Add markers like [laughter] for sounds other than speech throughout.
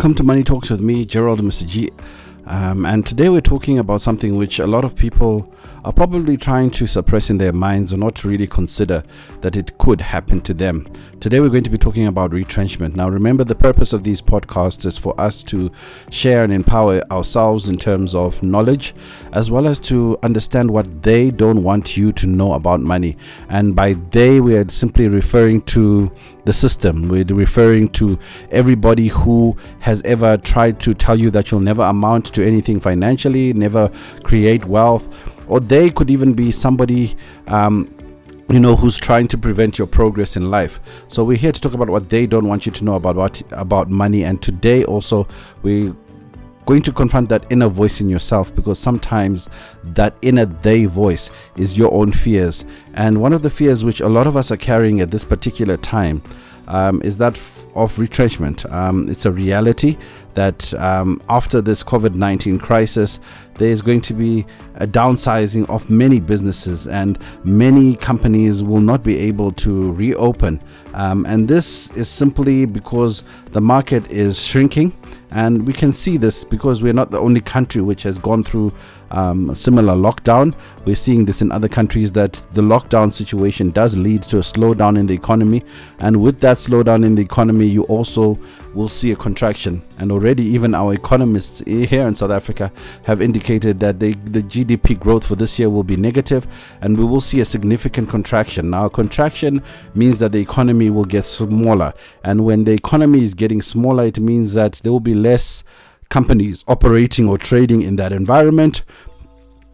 Welcome to Money Talks with me, Gerald and Mr. Um, and today we're talking about something which a lot of people are probably trying to suppress in their minds or not really consider that it could happen to them. Today, we're going to be talking about retrenchment. Now, remember, the purpose of these podcasts is for us to share and empower ourselves in terms of knowledge, as well as to understand what they don't want you to know about money. And by they, we are simply referring to the system. We're referring to everybody who has ever tried to tell you that you'll never amount to anything financially, never create wealth or they could even be somebody um, you know who's trying to prevent your progress in life. So we're here to talk about what they don't want you to know about what about money. And today also we going to confront that inner voice in yourself because sometimes that inner they voice is your own fears. And one of the fears which a lot of us are carrying at this particular time um, is that f- of retrenchment. Um, it's a reality that um, after this COVID 19 crisis, there is going to be a downsizing of many businesses, and many companies will not be able to reopen. Um, and this is simply because the market is shrinking, and we can see this because we're not the only country which has gone through um, a similar lockdown. We're seeing this in other countries that the lockdown situation does lead to a slowdown in the economy, and with that slowdown in the economy, you also will see a contraction. And already, even our economists here in South Africa have indicated that they, the GDP growth for this year will be negative, and we will see a significant contraction. Now, contraction means that the economy will get smaller, and when the economy is getting smaller, it means that there will be less companies operating or trading in that environment.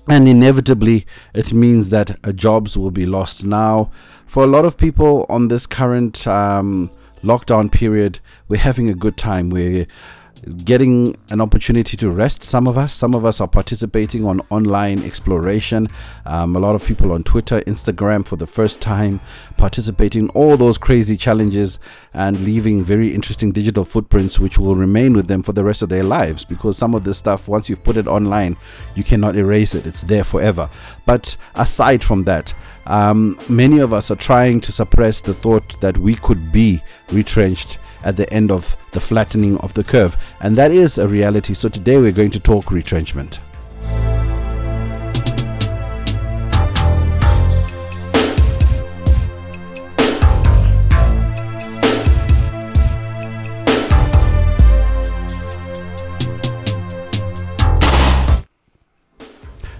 And inevitably, it means that uh, jobs will be lost. Now, for a lot of people on this current um, lockdown period, we're having a good time. We're getting an opportunity to rest. Some of us, some of us are participating on online exploration. Um, a lot of people on Twitter, Instagram for the first time, participating all those crazy challenges and leaving very interesting digital footprints, which will remain with them for the rest of their lives. Because some of this stuff, once you've put it online, you cannot erase it. It's there forever. But aside from that, um, many of us are trying to suppress the thought that we could be retrenched at the end of the flattening of the curve. And that is a reality. So today we're going to talk retrenchment.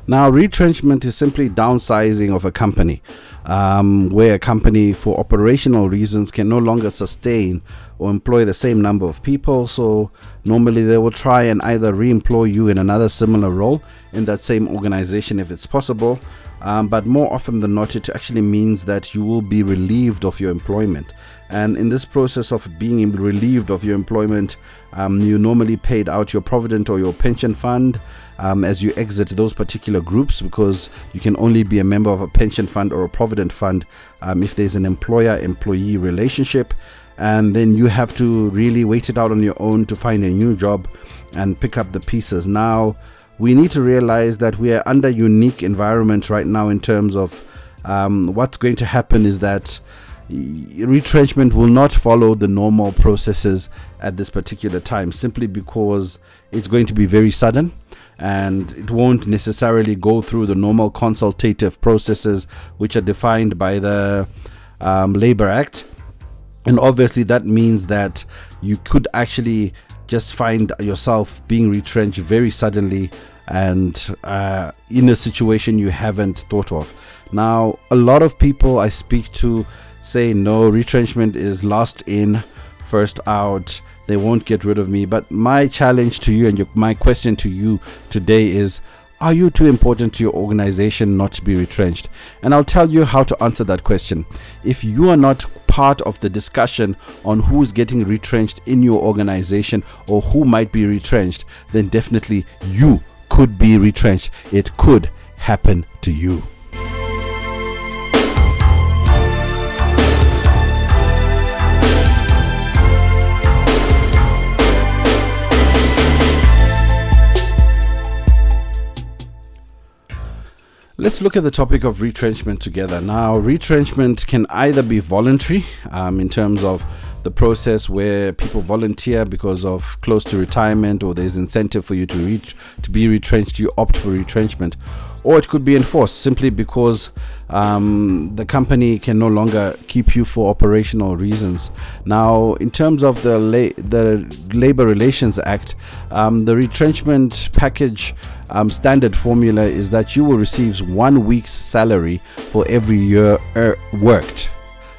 Now, retrenchment is simply downsizing of a company, um, where a company, for operational reasons, can no longer sustain or employ the same number of people. So, normally they will try and either re employ you in another similar role in that same organization if it's possible. Um, but more often than not, it actually means that you will be relieved of your employment. And in this process of being relieved of your employment, um, you normally paid out your provident or your pension fund um, as you exit those particular groups because you can only be a member of a pension fund or a provident fund um, if there's an employer employee relationship. And then you have to really wait it out on your own to find a new job and pick up the pieces. Now, we need to realize that we are under unique environment right now in terms of um, what's going to happen is that retrenchment will not follow the normal processes at this particular time simply because it's going to be very sudden and it won't necessarily go through the normal consultative processes which are defined by the um, Labor Act. And obviously, that means that you could actually just find yourself being retrenched very suddenly and uh, in a situation you haven't thought of. Now, a lot of people I speak to say no, retrenchment is last in, first out they won't get rid of me. But my challenge to you and your, my question to you today is Are you too important to your organization not to be retrenched? And I'll tell you how to answer that question. If you are not part of the discussion on who's getting retrenched in your organization or who might be retrenched, then definitely you could be retrenched. It could happen to you. Let's look at the topic of retrenchment together. Now, retrenchment can either be voluntary um, in terms of the process where people volunteer because of close to retirement or there's incentive for you to reach to be retrenched, you opt for retrenchment. Or it could be enforced simply because um, the company can no longer keep you for operational reasons. Now, in terms of the la- the Labor Relations Act, um, the retrenchment package um, standard formula is that you will receive one week's salary for every year er- worked.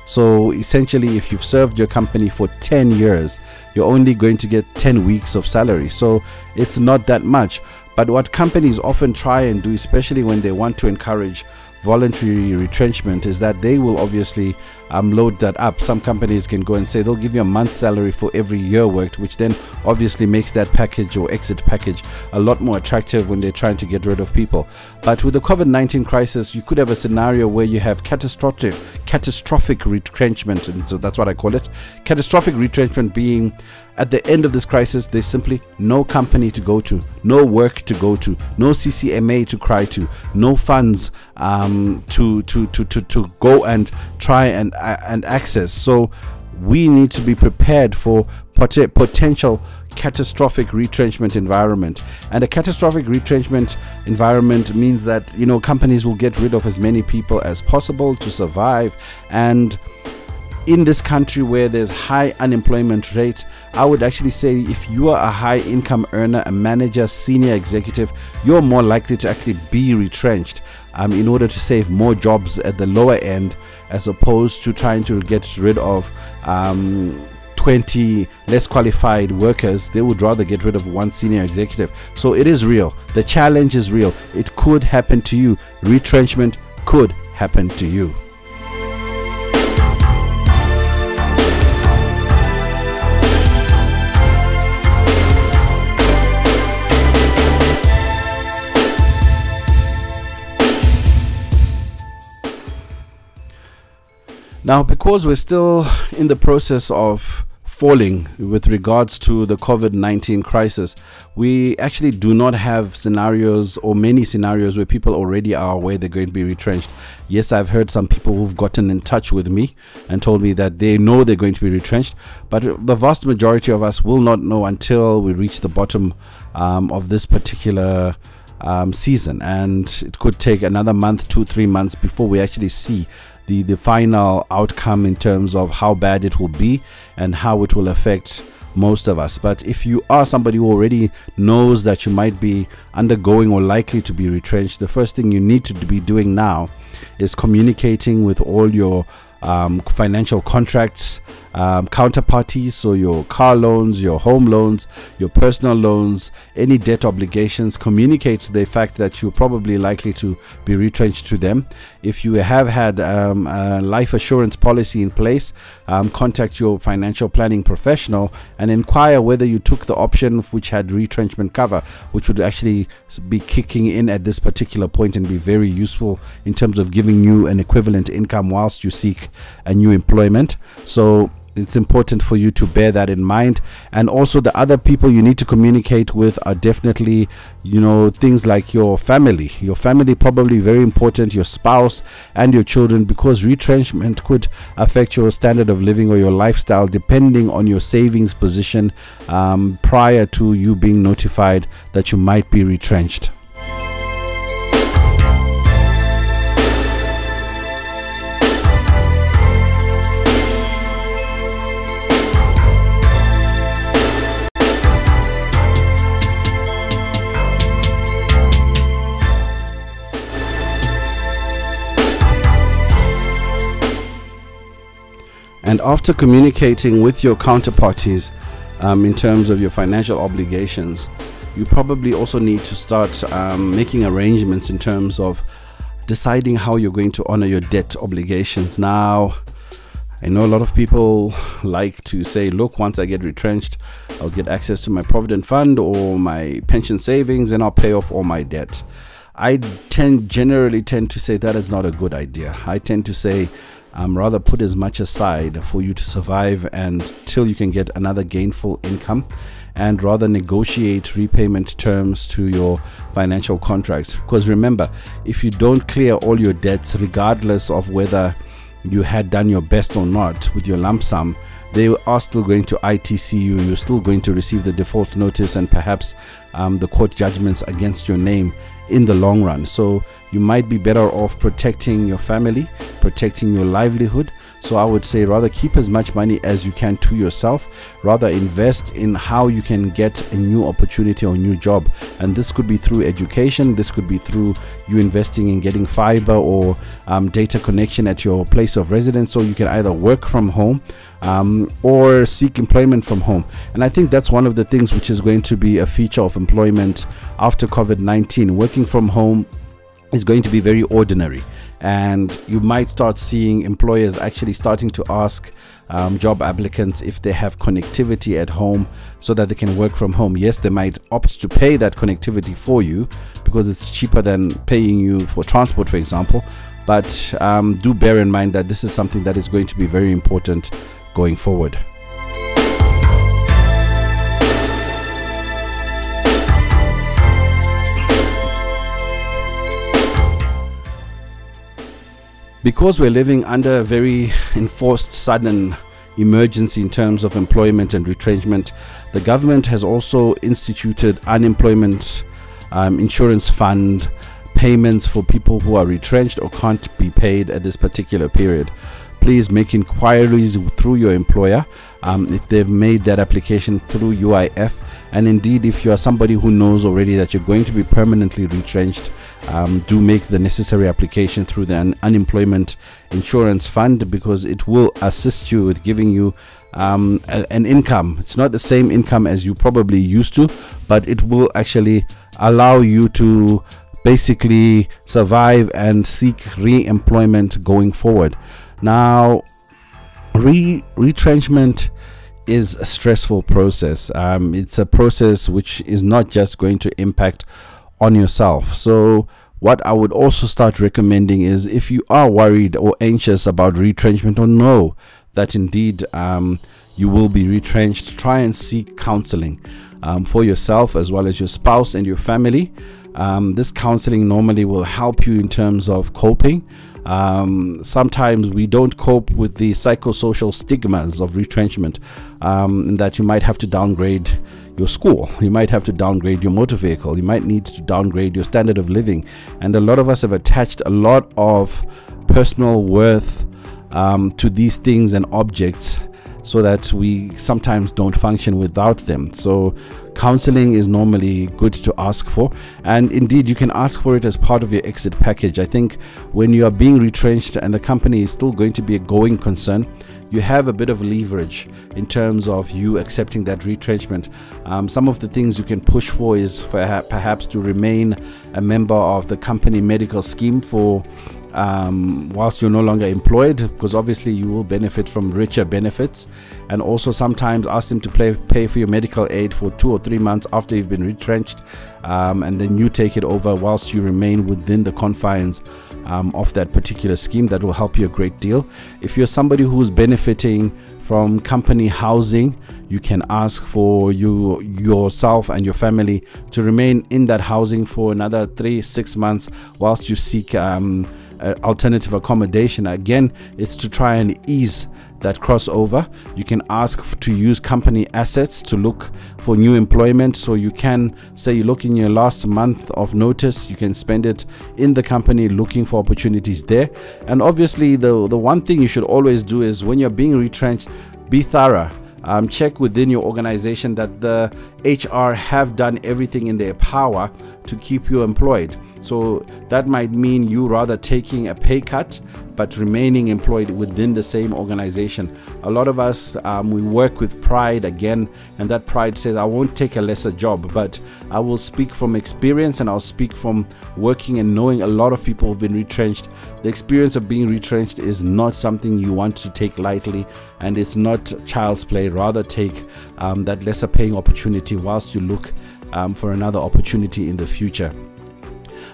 So essentially, if you've served your company for 10 years, you're only going to get 10 weeks of salary. So it's not that much. But what companies often try and do, especially when they want to encourage voluntary retrenchment is that they will obviously um, load that up. Some companies can go and say they'll give you a month's salary for every year worked, which then obviously makes that package or exit package a lot more attractive when they're trying to get rid of people. But with the COVID 19 crisis, you could have a scenario where you have catastrophic, catastrophic retrenchment, and so that's what I call it. Catastrophic retrenchment being at the end of this crisis, there's simply no company to go to, no work to go to, no CCMA to cry to, no funds um, to, to, to, to, to go and try and, uh, and access. So we need to be prepared for pot- potential catastrophic retrenchment environment. And a catastrophic retrenchment environment means that you know companies will get rid of as many people as possible to survive. And in this country where there's high unemployment rate i would actually say if you are a high income earner a manager senior executive you're more likely to actually be retrenched um, in order to save more jobs at the lower end as opposed to trying to get rid of um, 20 less qualified workers, they would rather get rid of one senior executive. So it is real. The challenge is real. It could happen to you. Retrenchment could happen to you. Now, because we're still in the process of falling with regards to the COVID 19 crisis, we actually do not have scenarios or many scenarios where people already are aware they're going to be retrenched. Yes, I've heard some people who've gotten in touch with me and told me that they know they're going to be retrenched, but the vast majority of us will not know until we reach the bottom um, of this particular. Um, season, and it could take another month, two, three months before we actually see the, the final outcome in terms of how bad it will be and how it will affect most of us. But if you are somebody who already knows that you might be undergoing or likely to be retrenched, the first thing you need to be doing now is communicating with all your um, financial contracts um, counterparties, so your car loans, your home loans, your personal loans, any debt obligations, communicate the fact that you're probably likely to be retrenched to them. If you have had um, a life assurance policy in place, um, contact your financial planning professional and inquire whether you took the option which had retrenchment cover, which would actually be kicking in at this particular point and be very useful in terms of giving you an equivalent income whilst you seek a new employment. So it's important for you to bear that in mind. And also the other people you need to communicate with are definitely you know things like your family. Your family probably very important your spouse and your children because retrenchment could affect your standard of living or your lifestyle depending on your savings position um, prior to you being notified that you might be retrenched And after communicating with your counterparties um, in terms of your financial obligations, you probably also need to start um, making arrangements in terms of deciding how you're going to honor your debt obligations. Now, I know a lot of people like to say, look, once I get retrenched, I'll get access to my provident fund or my pension savings and I'll pay off all my debt. I tend generally tend to say that is not a good idea. I tend to say um, rather put as much aside for you to survive and till you can get another gainful income and rather negotiate repayment terms to your financial contracts because remember if you don't clear all your debts regardless of whether you had done your best or not with your lump sum they are still going to ITC you. You're still going to receive the default notice and perhaps um, the court judgments against your name in the long run. So you might be better off protecting your family, protecting your livelihood. So I would say rather keep as much money as you can to yourself, rather invest in how you can get a new opportunity or new job. And this could be through education, this could be through you investing in getting fiber or um, data connection at your place of residence so you can either work from home um, or seek employment from home. And I think that's one of the things which is going to be a feature of employment after COVID 19. Working from home is going to be very ordinary. And you might start seeing employers actually starting to ask um, job applicants if they have connectivity at home so that they can work from home. Yes, they might opt to pay that connectivity for you because it's cheaper than paying you for transport, for example. But um, do bear in mind that this is something that is going to be very important going forward. Because we're living under a very enforced sudden emergency in terms of employment and retrenchment, the government has also instituted unemployment um, insurance fund payments for people who are retrenched or can't be paid at this particular period. Please make inquiries through your employer um, if they've made that application through UIF. And indeed, if you are somebody who knows already that you're going to be permanently retrenched, um, do make the necessary application through the un- unemployment insurance fund because it will assist you with giving you um, a- an income. It's not the same income as you probably used to, but it will actually allow you to basically survive and seek re employment going forward. Now, re retrenchment is a stressful process. Um, it's a process which is not just going to impact on yourself. So, what I would also start recommending is if you are worried or anxious about retrenchment or know that indeed um, you will be retrenched, try and seek counseling um, for yourself as well as your spouse and your family. Um, this counseling normally will help you in terms of coping. Um, sometimes we don't cope with the psychosocial stigmas of retrenchment, um, that you might have to downgrade your school. [laughs] You might have to downgrade your motor vehicle. You might need to downgrade your standard of living. And a lot of us have attached a lot of personal worth um, to these things and objects so that we sometimes don't function without them. So, counseling is normally good to ask for, and indeed, you can ask for it as part of your exit package. I think when you are being retrenched and the company is still going to be a going concern, you have a bit of leverage in terms of you accepting that retrenchment. Um, some of the things you can push for is for perhaps to remain a member of the company medical scheme for um, whilst you're no longer employed, because obviously you will benefit from richer benefits, and also sometimes ask them to play, pay for your medical aid for two or three months after you've been retrenched, um, and then you take it over whilst you remain within the confines um, of that particular scheme. That will help you a great deal. If you're somebody who's benefiting from company housing, you can ask for you yourself and your family to remain in that housing for another three six months whilst you seek um, uh, alternative accommodation. Again, it's to try and ease that crossover. You can ask to use company assets to look for new employment. So you can say you look in your last month of notice, you can spend it in the company looking for opportunities there. And obviously, the the one thing you should always do is when you're being retrenched, be thorough. Um, check within your organization that the HR have done everything in their power to keep you employed. So that might mean you rather taking a pay cut but remaining employed within the same organization. A lot of us, um, we work with pride again, and that pride says, I won't take a lesser job, but I will speak from experience and I'll speak from working and knowing a lot of people have been retrenched. The experience of being retrenched is not something you want to take lightly, and it's not child's play. Rather, take um, that lesser paying opportunity whilst you look um, for another opportunity in the future.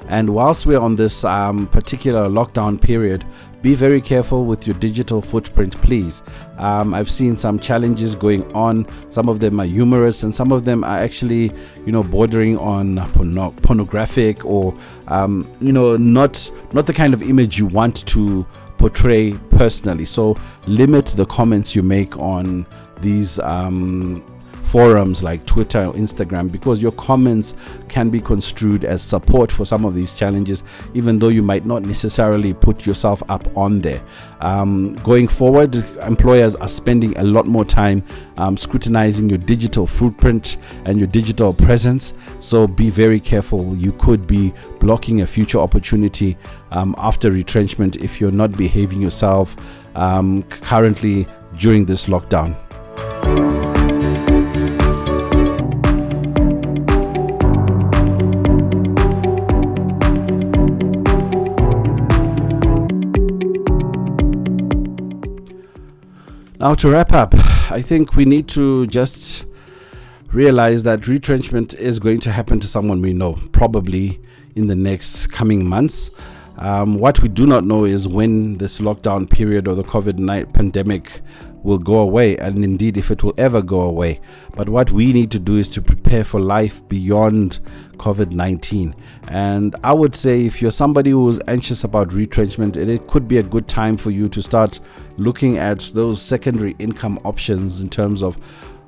And whilst we're on this um, particular lockdown period, be very careful with your digital footprint, please. Um, I've seen some challenges going on. Some of them are humorous, and some of them are actually, you know, bordering on porno- pornographic or, um, you know, not not the kind of image you want to portray personally. So limit the comments you make on these um, forums like Twitter or Instagram because your comments can be construed as support for some of these challenges, even though you might not necessarily put yourself up on there. Um, going forward, employers are spending a lot more time um, scrutinizing your digital footprint and your digital presence. So be very careful. You could be blocking a future opportunity um, after retrenchment if you're not behaving yourself um, currently during this lockdown. Now, to wrap up, I think we need to just realize that retrenchment is going to happen to someone we know, probably in the next coming months. Um, what we do not know is when this lockdown period or the COVID 19 pandemic will go away, and indeed if it will ever go away. But what we need to do is to prepare for life beyond COVID 19. And I would say if you're somebody who's anxious about retrenchment, it, it could be a good time for you to start looking at those secondary income options in terms of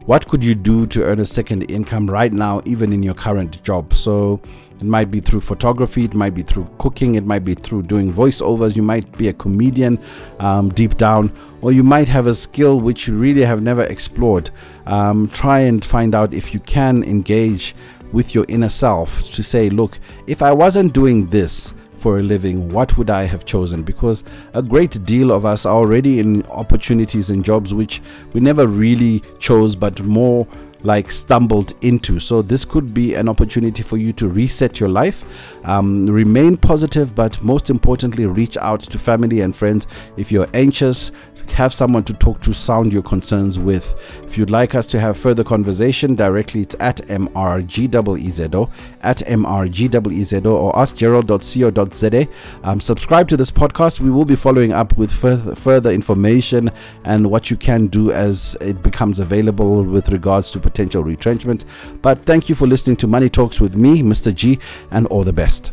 what could you do to earn a second income right now even in your current job so it might be through photography it might be through cooking it might be through doing voiceovers you might be a comedian um, deep down or you might have a skill which you really have never explored um, try and find out if you can engage with your inner self to say look if i wasn't doing this for a living, what would I have chosen? Because a great deal of us are already in opportunities and jobs which we never really chose, but more like stumbled into. So, this could be an opportunity for you to reset your life, um, remain positive, but most importantly, reach out to family and friends if you're anxious, have someone to talk to, sound your concerns with. If you'd like us to have further conversation directly, it's at MRGEEZO, at MRGEEZO, or askgerald.co.za. Um, subscribe to this podcast. We will be following up with further, further information and what you can do as it becomes available with regards to potential retrenchment. But thank you for listening to Money Talks with me, Mr. G, and all the best.